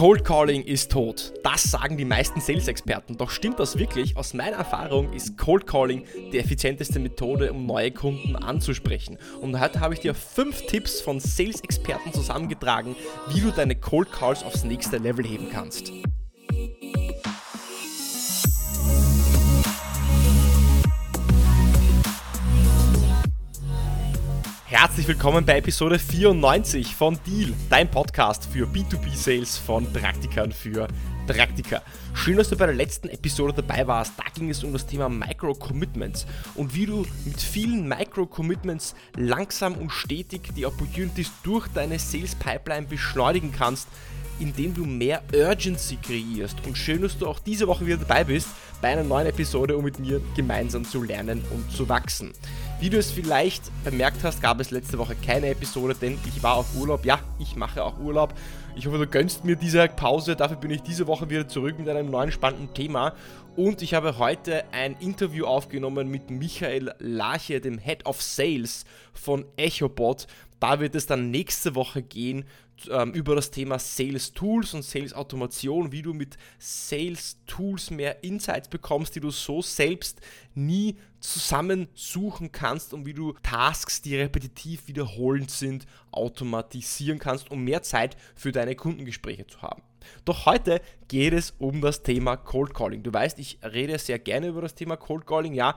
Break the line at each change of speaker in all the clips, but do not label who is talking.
Cold Calling ist tot. Das sagen die meisten Sales-Experten. Doch stimmt das wirklich? Aus meiner Erfahrung ist Cold Calling die effizienteste Methode, um neue Kunden anzusprechen. Und heute habe ich dir fünf Tipps von Sales-Experten zusammengetragen, wie du deine Cold Calls aufs nächste Level heben kannst. Herzlich willkommen bei Episode 94 von Deal, dein Podcast für B2B-Sales von Praktikern für Praktika. Schön, dass du bei der letzten Episode dabei warst. Da ging es um das Thema Micro-Commitments und wie du mit vielen Micro-Commitments langsam und stetig die Opportunities durch deine Sales-Pipeline beschleunigen kannst, indem du mehr Urgency kreierst. Und schön, dass du auch diese Woche wieder dabei bist bei einer neuen Episode, um mit mir gemeinsam zu lernen und zu wachsen. Wie du es vielleicht bemerkt hast, gab es letzte Woche keine Episode, denn ich war auf Urlaub. Ja, ich mache auch Urlaub. Ich hoffe, du gönnst mir diese Pause. Dafür bin ich diese Woche wieder zurück mit einem neuen spannenden Thema. Und ich habe heute ein Interview aufgenommen mit Michael Lache, dem Head of Sales von EchoBot. Da wird es dann nächste Woche gehen ähm, über das Thema Sales Tools und Sales Automation, wie du mit Sales Tools mehr Insights bekommst, die du so selbst nie zusammensuchen kannst und wie du Tasks, die repetitiv wiederholend sind, automatisieren kannst, um mehr Zeit für deine Kundengespräche zu haben. Doch heute geht es um das Thema Cold Calling. Du weißt, ich rede sehr gerne über das Thema Cold Calling. Ja,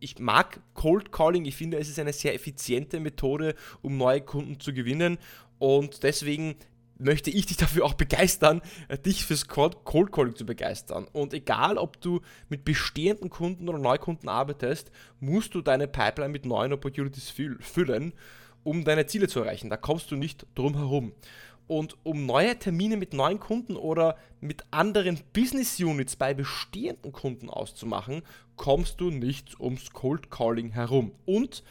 ich mag Cold Calling. Ich finde, es ist eine sehr effiziente Methode, um neue Kunden zu gewinnen. Und deswegen möchte ich dich dafür auch begeistern, äh, dich fürs Cold Calling zu begeistern. Und egal, ob du mit bestehenden Kunden oder Neukunden arbeitest, musst du deine Pipeline mit neuen Opportunities füllen, um deine Ziele zu erreichen. Da kommst du nicht drum herum. Und um neue Termine mit neuen Kunden oder mit anderen Business Units bei bestehenden Kunden auszumachen, kommst du nicht ums Cold Calling herum. Und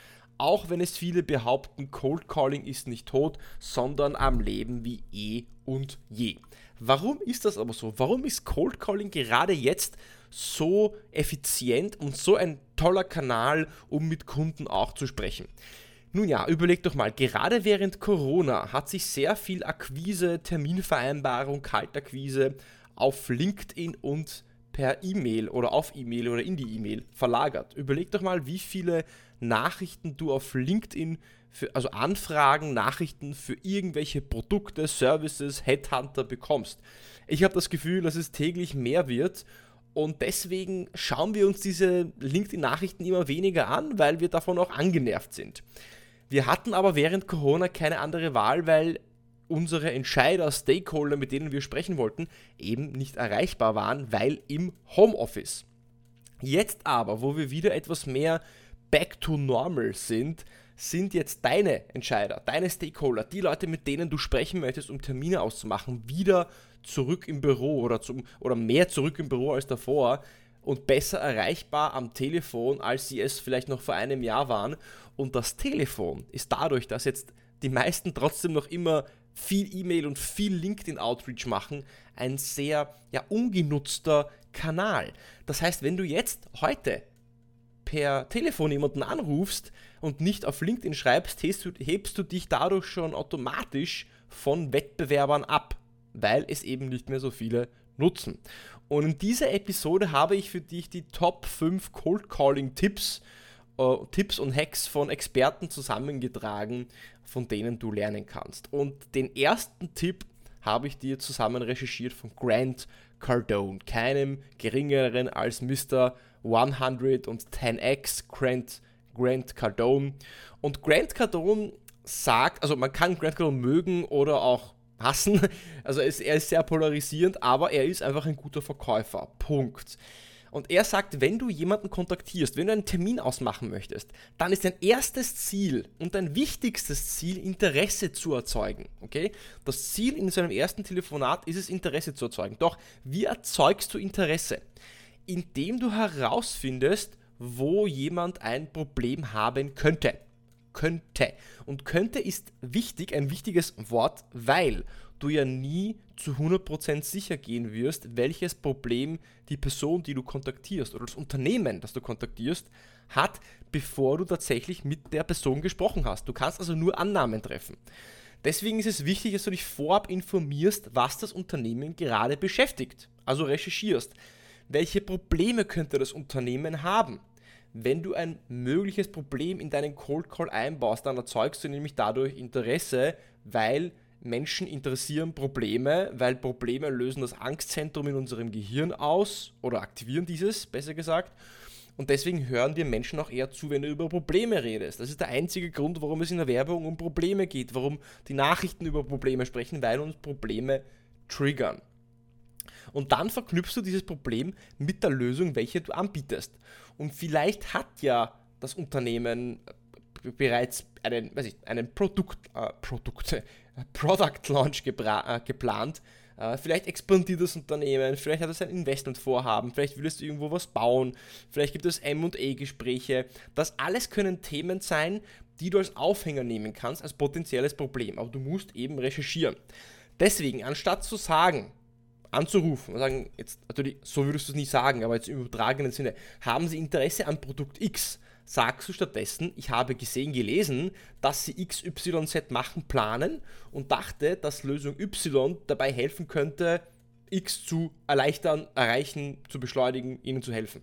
auch wenn es viele behaupten, Cold Calling ist nicht tot, sondern am Leben wie eh und je. Warum ist das aber so? Warum ist Cold Calling gerade jetzt so effizient und so ein toller Kanal, um mit Kunden auch zu sprechen? Nun ja, überleg doch mal, gerade während Corona hat sich sehr viel Akquise, Terminvereinbarung, Kaltakquise auf LinkedIn und per E-Mail oder auf E-Mail oder in die E-Mail verlagert. Überleg doch mal, wie viele Nachrichten du auf LinkedIn, für, also Anfragen, Nachrichten für irgendwelche Produkte, Services, Headhunter bekommst. Ich habe das Gefühl, dass es täglich mehr wird und deswegen schauen wir uns diese LinkedIn-Nachrichten immer weniger an, weil wir davon auch angenervt sind. Wir hatten aber während Corona keine andere Wahl, weil unsere Entscheider, Stakeholder, mit denen wir sprechen wollten, eben nicht erreichbar waren, weil im Homeoffice. Jetzt aber, wo wir wieder etwas mehr back to normal sind, sind jetzt deine Entscheider, deine Stakeholder, die Leute, mit denen du sprechen möchtest, um Termine auszumachen, wieder zurück im Büro oder, zum, oder mehr zurück im Büro als davor und besser erreichbar am Telefon, als sie es vielleicht noch vor einem Jahr waren. Und das Telefon ist dadurch, dass jetzt die meisten trotzdem noch immer viel E-Mail und viel LinkedIn-Outreach machen, ein sehr ja, ungenutzter Kanal. Das heißt, wenn du jetzt heute per Telefon jemanden anrufst und nicht auf LinkedIn schreibst, hebst du, hebst du dich dadurch schon automatisch von Wettbewerbern ab, weil es eben nicht mehr so viele nutzen. Und in dieser Episode habe ich für dich die Top 5 Cold Calling Tipps, äh, Tipps und Hacks von Experten zusammengetragen, von denen du lernen kannst. Und den ersten Tipp habe ich dir zusammen recherchiert von Grant Cardone, keinem geringeren als Mr. 110x Grant, Grant Cardone. Und Grant Cardone sagt, also man kann Grant Cardone mögen oder auch hassen, also es, er ist sehr polarisierend, aber er ist einfach ein guter Verkäufer. Punkt. Und er sagt, wenn du jemanden kontaktierst, wenn du einen Termin ausmachen möchtest, dann ist dein erstes Ziel und dein wichtigstes Ziel, Interesse zu erzeugen. Okay? Das Ziel in so einem ersten Telefonat ist es, Interesse zu erzeugen. Doch wie erzeugst du Interesse? indem du herausfindest, wo jemand ein Problem haben könnte. Könnte. Und könnte ist wichtig, ein wichtiges Wort, weil du ja nie zu 100% sicher gehen wirst, welches Problem die Person, die du kontaktierst oder das Unternehmen, das du kontaktierst, hat, bevor du tatsächlich mit der Person gesprochen hast. Du kannst also nur Annahmen treffen. Deswegen ist es wichtig, dass du dich vorab informierst, was das Unternehmen gerade beschäftigt. Also recherchierst. Welche Probleme könnte das Unternehmen haben? Wenn du ein mögliches Problem in deinen Cold Call einbaust, dann erzeugst du nämlich dadurch Interesse, weil Menschen interessieren Probleme, weil Probleme lösen das Angstzentrum in unserem Gehirn aus oder aktivieren dieses, besser gesagt. Und deswegen hören dir Menschen auch eher zu, wenn du über Probleme redest. Das ist der einzige Grund, warum es in der Werbung um Probleme geht, warum die Nachrichten über Probleme sprechen, weil uns Probleme triggern. Und dann verknüpfst du dieses Problem mit der Lösung, welche du anbietest. Und vielleicht hat ja das Unternehmen bereits einen, weiß ich, einen Produkt, äh, Produkt, äh, Product Launch äh, geplant. Äh, vielleicht expandiert das Unternehmen, vielleicht hat es ein Investmentvorhaben, vielleicht willst du irgendwo was bauen, vielleicht gibt es MA-Gespräche. Das alles können Themen sein, die du als Aufhänger nehmen kannst, als potenzielles Problem. Aber du musst eben recherchieren. Deswegen, anstatt zu sagen, anzurufen und sagen, jetzt natürlich, so würdest du es nie sagen, aber jetzt im übertragenen Sinne, haben Sie Interesse an Produkt X? Sagst du stattdessen, ich habe gesehen, gelesen, dass sie XYZ machen, planen und dachte, dass Lösung Y dabei helfen könnte, X zu erleichtern, erreichen, zu beschleunigen, ihnen zu helfen.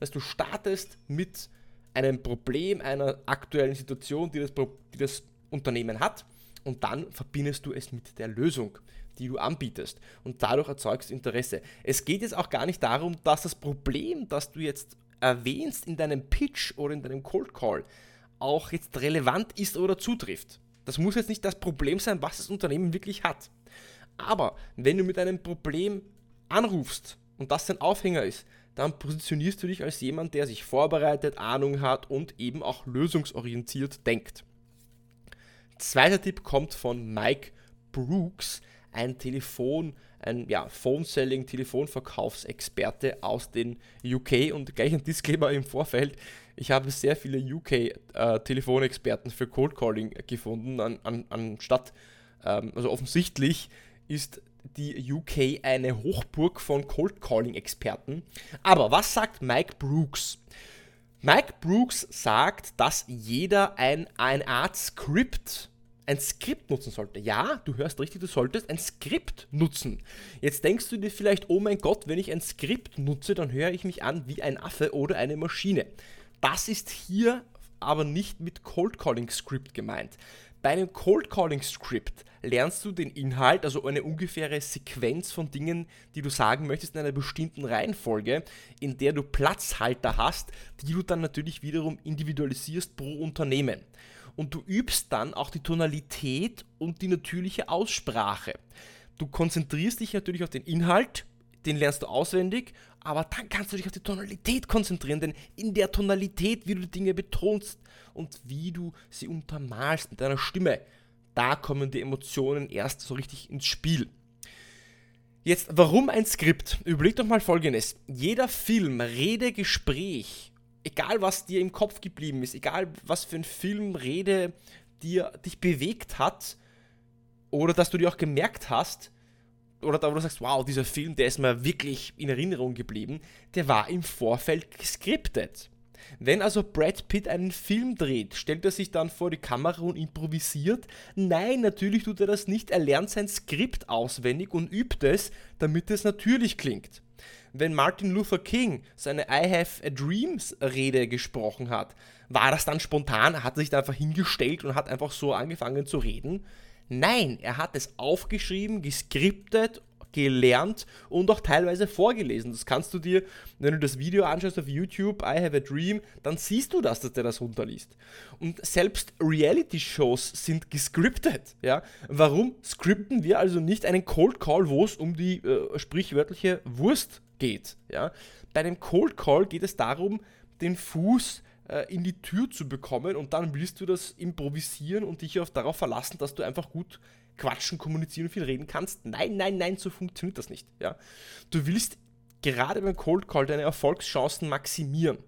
Das heißt, du startest mit einem Problem, einer aktuellen Situation, die das, die das Unternehmen hat und dann verbindest du es mit der Lösung, die du anbietest und dadurch erzeugst Interesse. Es geht jetzt auch gar nicht darum, dass das Problem, das du jetzt erwähnst in deinem Pitch oder in deinem Cold Call, auch jetzt relevant ist oder zutrifft. Das muss jetzt nicht das Problem sein, was das Unternehmen wirklich hat. Aber wenn du mit einem Problem anrufst und das dein Aufhänger ist, dann positionierst du dich als jemand, der sich vorbereitet, Ahnung hat und eben auch lösungsorientiert denkt. Zweiter Tipp kommt von Mike Brooks, ein Telefon, ein ja, Phone-Selling, Telefonverkaufsexperte aus den UK und gleich ein Disclaimer im Vorfeld. Ich habe sehr viele UK-Telefonexperten äh, für Cold Calling gefunden, an, an, anstatt, ähm, also offensichtlich ist die UK eine Hochburg von Cold Calling-Experten. Aber was sagt Mike Brooks? Mike Brooks sagt, dass jeder ein, eine Art Skript ein Skript nutzen sollte. Ja, du hörst richtig, du solltest ein Skript nutzen. Jetzt denkst du dir vielleicht, oh mein Gott, wenn ich ein Skript nutze, dann höre ich mich an wie ein Affe oder eine Maschine. Das ist hier aber nicht mit Cold Calling Script gemeint. Bei einem Cold Calling Script lernst du den Inhalt, also eine ungefähre Sequenz von Dingen, die du sagen möchtest in einer bestimmten Reihenfolge, in der du Platzhalter hast, die du dann natürlich wiederum individualisierst pro Unternehmen und du übst dann auch die Tonalität und die natürliche Aussprache. Du konzentrierst dich natürlich auf den Inhalt, den lernst du auswendig, aber dann kannst du dich auf die Tonalität konzentrieren, denn in der Tonalität, wie du die Dinge betonst und wie du sie untermalst mit deiner Stimme, da kommen die Emotionen erst so richtig ins Spiel. Jetzt, warum ein Skript? Überleg doch mal folgendes. Jeder Film, Rede, Gespräch egal was dir im Kopf geblieben ist, egal was für ein Film, Rede dir dich bewegt hat oder dass du dir auch gemerkt hast, oder da wo du sagst, wow, dieser Film, der ist mir wirklich in Erinnerung geblieben, der war im Vorfeld geskriptet. Wenn also Brad Pitt einen Film dreht, stellt er sich dann vor die Kamera und improvisiert? Nein, natürlich tut er das nicht. Er lernt sein Skript auswendig und übt es, damit es natürlich klingt wenn Martin Luther King seine I Have a Dreams Rede gesprochen hat, war das dann spontan, hat er sich da einfach hingestellt und hat einfach so angefangen zu reden? Nein, er hat es aufgeschrieben, geskriptet, gelernt und auch teilweise vorgelesen. Das kannst du dir, wenn du das Video anschaust auf YouTube, I Have a Dream, dann siehst du das, dass der das runterliest. Und selbst Reality-Shows sind gescriptet. Ja? Warum skripten wir also nicht einen Cold Call, wo es um die äh, sprichwörtliche Wurst geht. Ja? Bei einem Cold Call geht es darum, den Fuß äh, in die Tür zu bekommen und dann willst du das improvisieren und dich auf, darauf verlassen, dass du einfach gut quatschen, kommunizieren und viel reden kannst. Nein, nein, nein, so funktioniert das nicht. Ja? Du willst gerade beim Cold Call deine Erfolgschancen maximieren.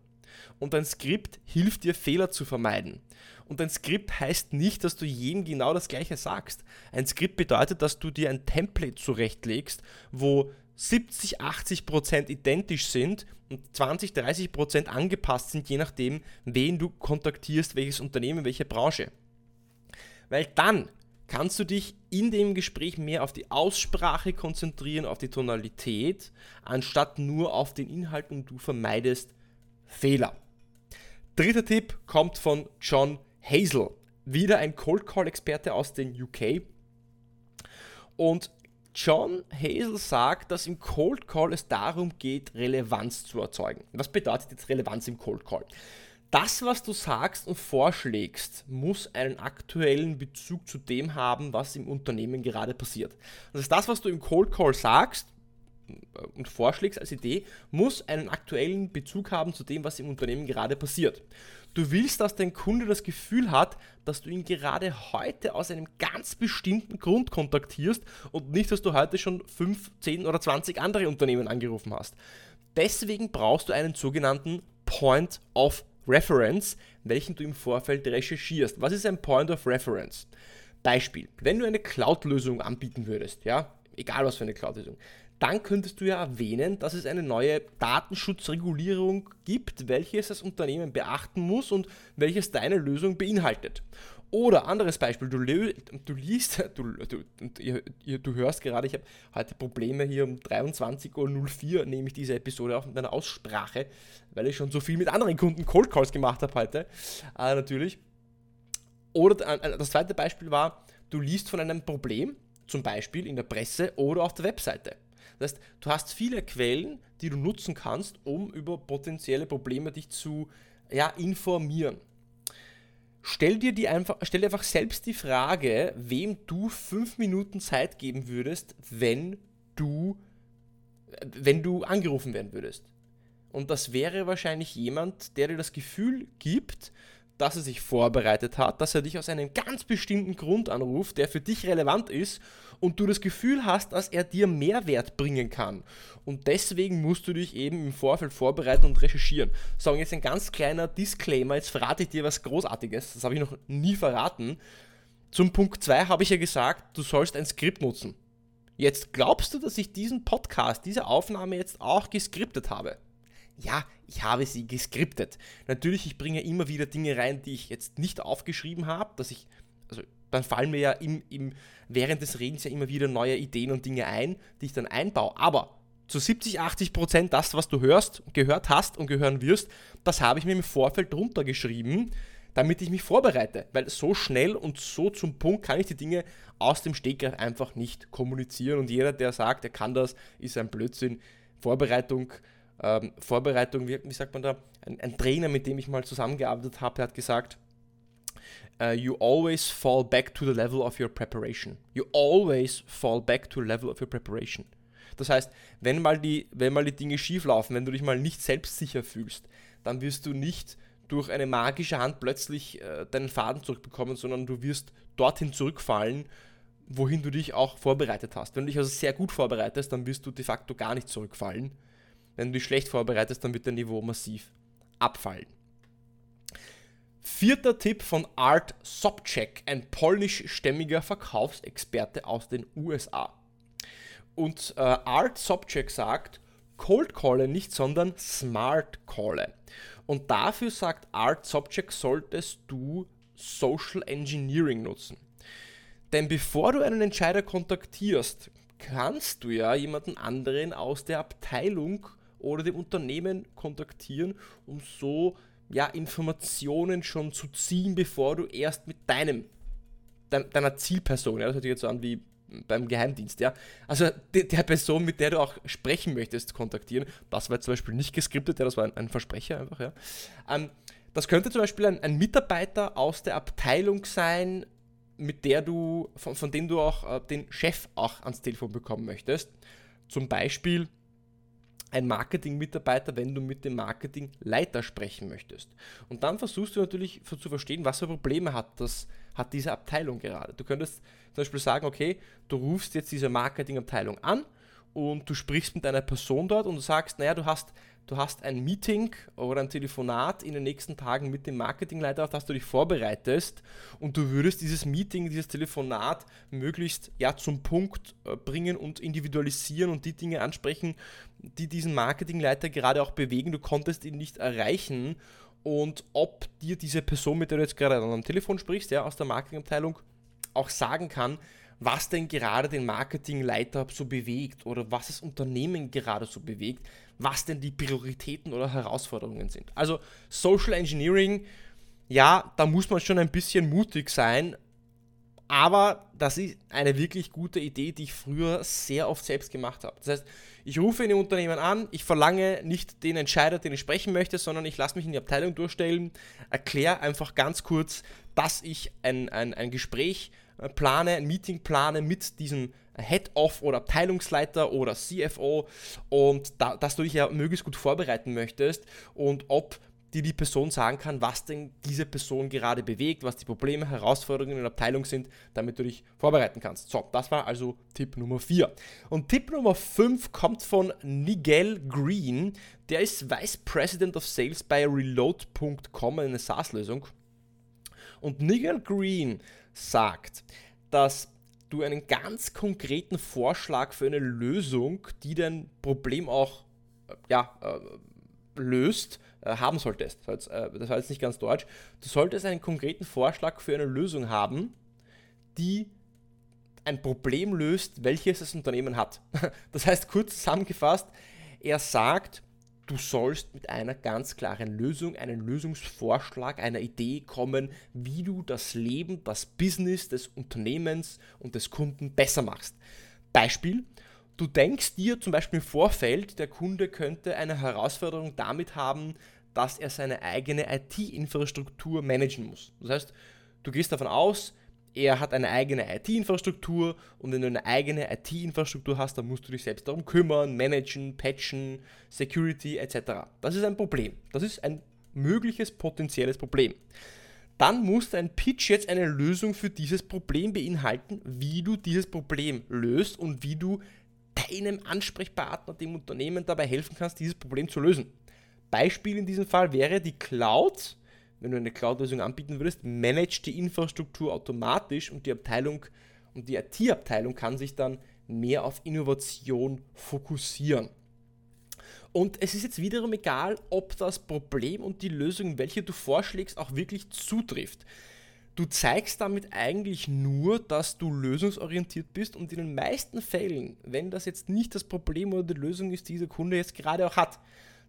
Und dein Skript hilft dir, Fehler zu vermeiden. Und ein Skript heißt nicht, dass du jedem genau das Gleiche sagst. Ein Skript bedeutet, dass du dir ein Template zurechtlegst, wo 70, 80 Prozent identisch sind und 20, 30 Prozent angepasst sind, je nachdem, wen du kontaktierst, welches Unternehmen, welche Branche. Weil dann kannst du dich in dem Gespräch mehr auf die Aussprache konzentrieren, auf die Tonalität, anstatt nur auf den Inhalt und du vermeidest Fehler. Dritter Tipp kommt von John Hazel, wieder ein Cold Call Experte aus den UK. Und John Hazel sagt, dass im Cold Call es darum geht, Relevanz zu erzeugen. Was bedeutet jetzt Relevanz im Cold Call? Das, was du sagst und vorschlägst, muss einen aktuellen Bezug zu dem haben, was im Unternehmen gerade passiert. Das heißt, das, was du im Cold Call sagst äh, und vorschlägst als Idee, muss einen aktuellen Bezug haben zu dem, was im Unternehmen gerade passiert. Du willst, dass dein Kunde das Gefühl hat, dass du ihn gerade heute aus einem ganz bestimmten Grund kontaktierst und nicht, dass du heute schon 5, 10 oder 20 andere Unternehmen angerufen hast. Deswegen brauchst du einen sogenannten Point of Reference, welchen du im Vorfeld recherchierst. Was ist ein Point of Reference? Beispiel, wenn du eine Cloud-Lösung anbieten würdest, ja, egal was für eine Cloud-Lösung, dann könntest du ja erwähnen, dass es eine neue Datenschutzregulierung gibt, welches das Unternehmen beachten muss und welches deine Lösung beinhaltet. Oder anderes Beispiel, du, du liest, du, du, du, hörst gerade, ich habe heute Probleme hier um 23.04 Uhr, nehme ich diese Episode auf mit meiner Aussprache, weil ich schon so viel mit anderen Kunden Cold Calls gemacht habe heute, äh, natürlich. Oder äh, das zweite Beispiel war, du liest von einem Problem, zum Beispiel in der Presse oder auf der Webseite. Das heißt, du hast viele Quellen, die du nutzen kannst, um über potenzielle Probleme dich zu ja, informieren. Stell dir, die einfach, stell dir einfach selbst die Frage, wem du fünf Minuten Zeit geben würdest, wenn du, wenn du angerufen werden würdest. Und das wäre wahrscheinlich jemand, der dir das Gefühl gibt, dass er sich vorbereitet hat, dass er dich aus einem ganz bestimmten Grund anruft, der für dich relevant ist und du das Gefühl hast, dass er dir Mehrwert bringen kann. Und deswegen musst du dich eben im Vorfeld vorbereiten und recherchieren. So, jetzt ein ganz kleiner Disclaimer, jetzt verrate ich dir was Großartiges, das habe ich noch nie verraten. Zum Punkt 2 habe ich ja gesagt, du sollst ein Skript nutzen. Jetzt glaubst du, dass ich diesen Podcast, diese Aufnahme jetzt auch geskriptet habe? ja, ich habe sie geskriptet. Natürlich, ich bringe immer wieder Dinge rein, die ich jetzt nicht aufgeschrieben habe, dass ich, dann fallen mir ja im, im, während des Redens ja immer wieder neue Ideen und Dinge ein, die ich dann einbaue. Aber zu 70, 80 Prozent das, was du hörst, gehört hast und gehören wirst, das habe ich mir im Vorfeld runtergeschrieben, damit ich mich vorbereite. Weil so schnell und so zum Punkt kann ich die Dinge aus dem Stegreif einfach nicht kommunizieren. Und jeder, der sagt, er kann das, ist ein Blödsinn. Vorbereitung ähm, Vorbereitung, wie, wie, sagt man da, ein, ein, Trainer, mit dem ich mal zusammengearbeitet habe, hat gesagt, uh, you always fall back to the level of your preparation. You always fall back to the level of your preparation. Das heißt, wenn mal die, wenn mal die Dinge schief laufen, wenn du dich mal nicht selbstsicher fühlst, dann wirst du nicht durch eine magische Hand plötzlich äh, deinen Faden zurückbekommen, sondern du wirst dorthin zurückfallen, wohin du dich auch vorbereitet hast. Wenn du dich also sehr gut vorbereitest, dann wirst du de facto gar nicht zurückfallen, wenn du dich schlecht vorbereitest, dann wird dein Niveau massiv abfallen. Vierter Tipp von Art Sobczak, ein polnischstämmiger Verkaufsexperte aus den USA. Und äh, Art Sobczak sagt, Cold Calle nicht, sondern Smart Calle. Und dafür sagt Art Sobczak, solltest du Social Engineering nutzen. Denn bevor du einen Entscheider kontaktierst, kannst du ja jemanden anderen aus der Abteilung oder dem Unternehmen kontaktieren, um so ja, Informationen schon zu ziehen, bevor du erst mit deinem, deiner Zielperson, ja, das hört sich jetzt so an wie beim Geheimdienst, ja, also de, der Person, mit der du auch sprechen möchtest, kontaktieren. Das war zum Beispiel nicht geskriptet, ja, das war ein, ein Versprecher einfach, ja. Ähm, das könnte zum Beispiel ein, ein, Mitarbeiter aus der Abteilung sein, mit der du, von, von dem du auch äh, den Chef auch ans Telefon bekommen möchtest. Zum Beispiel ein Marketing-Mitarbeiter, wenn du mit dem Marketingleiter sprechen möchtest. Und dann versuchst du natürlich zu verstehen, was für Probleme hat, das, hat diese Abteilung gerade. Du könntest zum Beispiel sagen, okay, du rufst jetzt diese Marketingabteilung an und du sprichst mit einer Person dort und du sagst, naja, du hast du hast ein Meeting oder ein Telefonat in den nächsten Tagen mit dem Marketingleiter, auf das du dich vorbereitest und du würdest dieses Meeting, dieses Telefonat möglichst ja, zum Punkt äh, bringen und individualisieren und die Dinge ansprechen, die diesen Marketingleiter gerade auch bewegen. Du konntest ihn nicht erreichen und ob dir diese Person, mit der du jetzt gerade am Telefon sprichst, ja, aus der Marketingabteilung, auch sagen kann, was denn gerade den Marketingleiter so bewegt oder was das Unternehmen gerade so bewegt, was denn die Prioritäten oder Herausforderungen sind. Also Social Engineering, ja, da muss man schon ein bisschen mutig sein, aber das ist eine wirklich gute Idee, die ich früher sehr oft selbst gemacht habe. Das heißt, ich rufe in dem Unternehmen an, ich verlange nicht den Entscheider, den ich sprechen möchte, sondern ich lasse mich in die Abteilung durchstellen, erkläre einfach ganz kurz, dass ich ein, ein, ein Gespräch plane, ein Meeting plane mit diesem Head-Off oder Abteilungsleiter oder CFO und da, dass du dich ja möglichst gut vorbereiten möchtest und ob die die Person sagen kann, was denn diese Person gerade bewegt, was die Probleme, Herausforderungen in der Abteilung sind, damit du dich vorbereiten kannst. So, das war also Tipp Nummer 4. Und Tipp Nummer 5 kommt von Nigel Green, der ist Vice President of Sales bei Reload.com, eine SaaS-Lösung. Und Nigel Green sagt, dass du einen ganz konkreten Vorschlag für eine Lösung, die dein Problem auch ja, äh, löst, äh, haben solltest. Das jetzt, äh, das jetzt nicht ganz deutsch. Du solltest einen konkreten Vorschlag für eine Lösung haben, die ein Problem löst, welches das Unternehmen hat. Das heißt, kurz zusammengefasst, er sagt, du sollst mit einer ganz klaren Lösung, einem Lösungsvorschlag, einer Idee kommen, wie du das Leben, das Business des Unternehmens und des Kunden besser machst. Beispiel, Du denkst dir zum Beispiel im Vorfeld, der Kunde könnte eine Herausforderung damit haben, dass er seine eigene IT-Infrastruktur managen muss. Das heißt, du gehst davon aus, er hat eine eigene IT-Infrastruktur und wenn du eine eigene IT-Infrastruktur hast, dann musst du dich selbst darum kümmern, managen, patchen, Security etc. Das ist ein Problem. Das ist ein mögliches potenzielles Problem. Dann muss dein Pitch jetzt eine Lösung für dieses Problem beinhalten, wie du dieses Problem löst und wie du deinem Ansprechpartner, dem Unternehmen dabei helfen kannst, dieses Problem zu lösen. Beispiel in diesem Fall wäre die Cloud. Wenn du eine Cloud-Lösung anbieten würdest, managt die Infrastruktur automatisch und die Abteilung und die IT-Abteilung kann sich dann mehr auf Innovation fokussieren. Und es ist jetzt wiederum egal, ob das Problem und die Lösung, welche du vorschlägst, auch wirklich zutrifft. Du zeigst damit eigentlich nur, dass du lösungsorientiert bist und in den meisten Fällen, wenn das jetzt nicht das Problem oder die Lösung ist, die dieser Kunde jetzt gerade auch hat,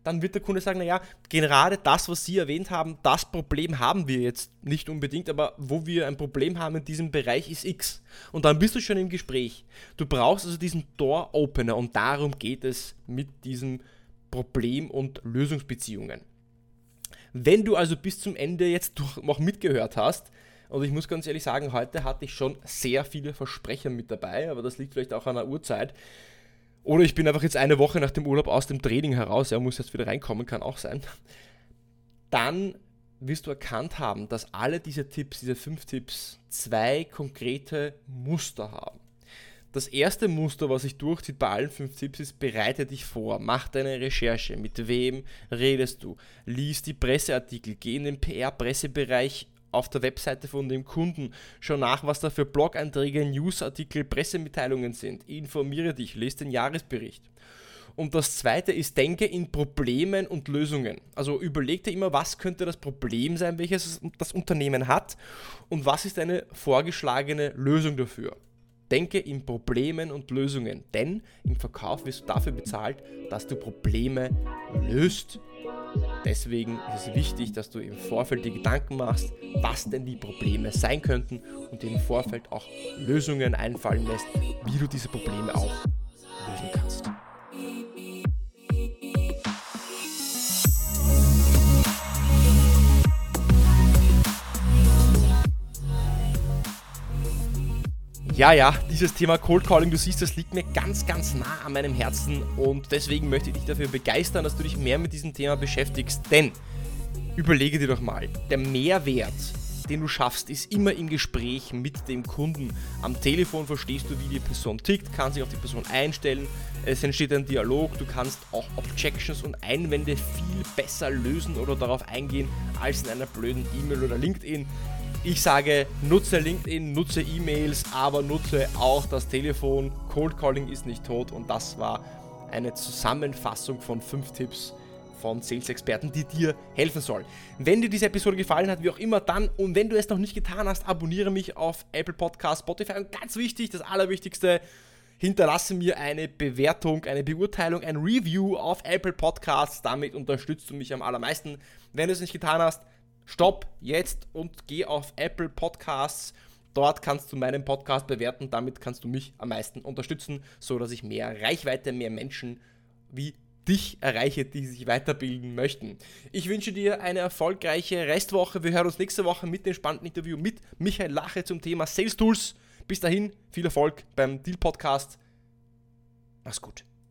dann wird der Kunde sagen, naja, gerade das, was Sie erwähnt haben, das Problem haben wir jetzt nicht unbedingt, aber wo wir ein Problem haben in diesem Bereich ist X. Und dann bist du schon im Gespräch. Du brauchst also diesen Door-Opener und darum geht es mit diesen Problem- und Lösungsbeziehungen. Wenn du also bis zum Ende jetzt noch mitgehört hast, und ich muss ganz ehrlich sagen, heute hatte ich schon sehr viele Versprecher mit dabei, aber das liegt vielleicht auch an der Uhrzeit. Oder ich bin einfach jetzt eine Woche nach dem Urlaub aus dem Training heraus, er ja, muss jetzt wieder reinkommen, kann auch sein. Dann wirst du erkannt haben, dass alle diese Tipps, diese fünf Tipps, zwei konkrete Muster haben. Das erste Muster, was sich durchzieht bei allen fünf Tipps, ist, bereite dich vor, mach deine Recherche, mit wem redest du, lies die Presseartikel, geh in den PR-Pressebereich auf der Webseite von dem Kunden. Schau nach, was da für Blog-Einträge, Newsartikel, Pressemitteilungen sind. Informiere dich, lese den Jahresbericht. Und das zweite ist, denke in Problemen und Lösungen. Also überleg dir immer, was könnte das Problem sein, welches das Unternehmen hat und was ist eine vorgeschlagene Lösung dafür. Denke in Problemen und Lösungen, denn im Verkauf wirst du dafür bezahlt, dass du Probleme löst. Deswegen ist es wichtig, dass du im Vorfeld die Gedanken machst, was denn die Probleme sein könnten und dir im Vorfeld auch Lösungen einfallen lässt, wie du diese Probleme auch lösen kannst. Ja, ja, dieses Thema Cold Calling, du siehst, das liegt mir ganz, ganz nah an meinem Herzen und deswegen möchte ich dich dafür begeistern, dass du dich mehr mit diesem Thema beschäftigst. Denn, überlege dir doch mal, der Mehrwert, den du schaffst, ist immer im Gespräch mit dem Kunden. Am Telefon verstehst du, wie die Person tickt, kannst dich auf die Person einstellen, es entsteht ein Dialog, du kannst auch Objections und Einwände viel besser lösen oder darauf eingehen als in einer blöden E-Mail oder LinkedIn. Ich sage, nutze LinkedIn, nutze E-Mails, aber nutze auch das Telefon. Cold Calling ist nicht tot und das war eine Zusammenfassung von fünf Tipps von Sales-Experten, die dir helfen sollen. Wenn dir diese Episode gefallen hat, wie auch immer, dann und wenn du es noch nicht getan hast, abonniere mich auf Apple Podcast, Spotify und ganz wichtig, das Allerwichtigste, hinterlasse mir eine Bewertung, eine Beurteilung, ein Review auf Apple Podcasts. Damit unterstützt du mich am allermeisten. Wenn du es nicht getan hast, stopp jetzt und geh auf Apple Podcasts. Dort kannst du meinen Podcast bewerten. Damit kannst du mich am meisten unterstützen, so dass ich mehr Reichweite, mehr Menschen wie dich erreiche, die sich weiterbilden möchten. Ich wünsche dir eine erfolgreiche Restwoche. Wir hören uns nächste Woche mit dem spannenden Interview mit Michael Lache zum Thema Sales Tools. Bis dahin, viel Erfolg beim Deal Podcast. Mach's gut.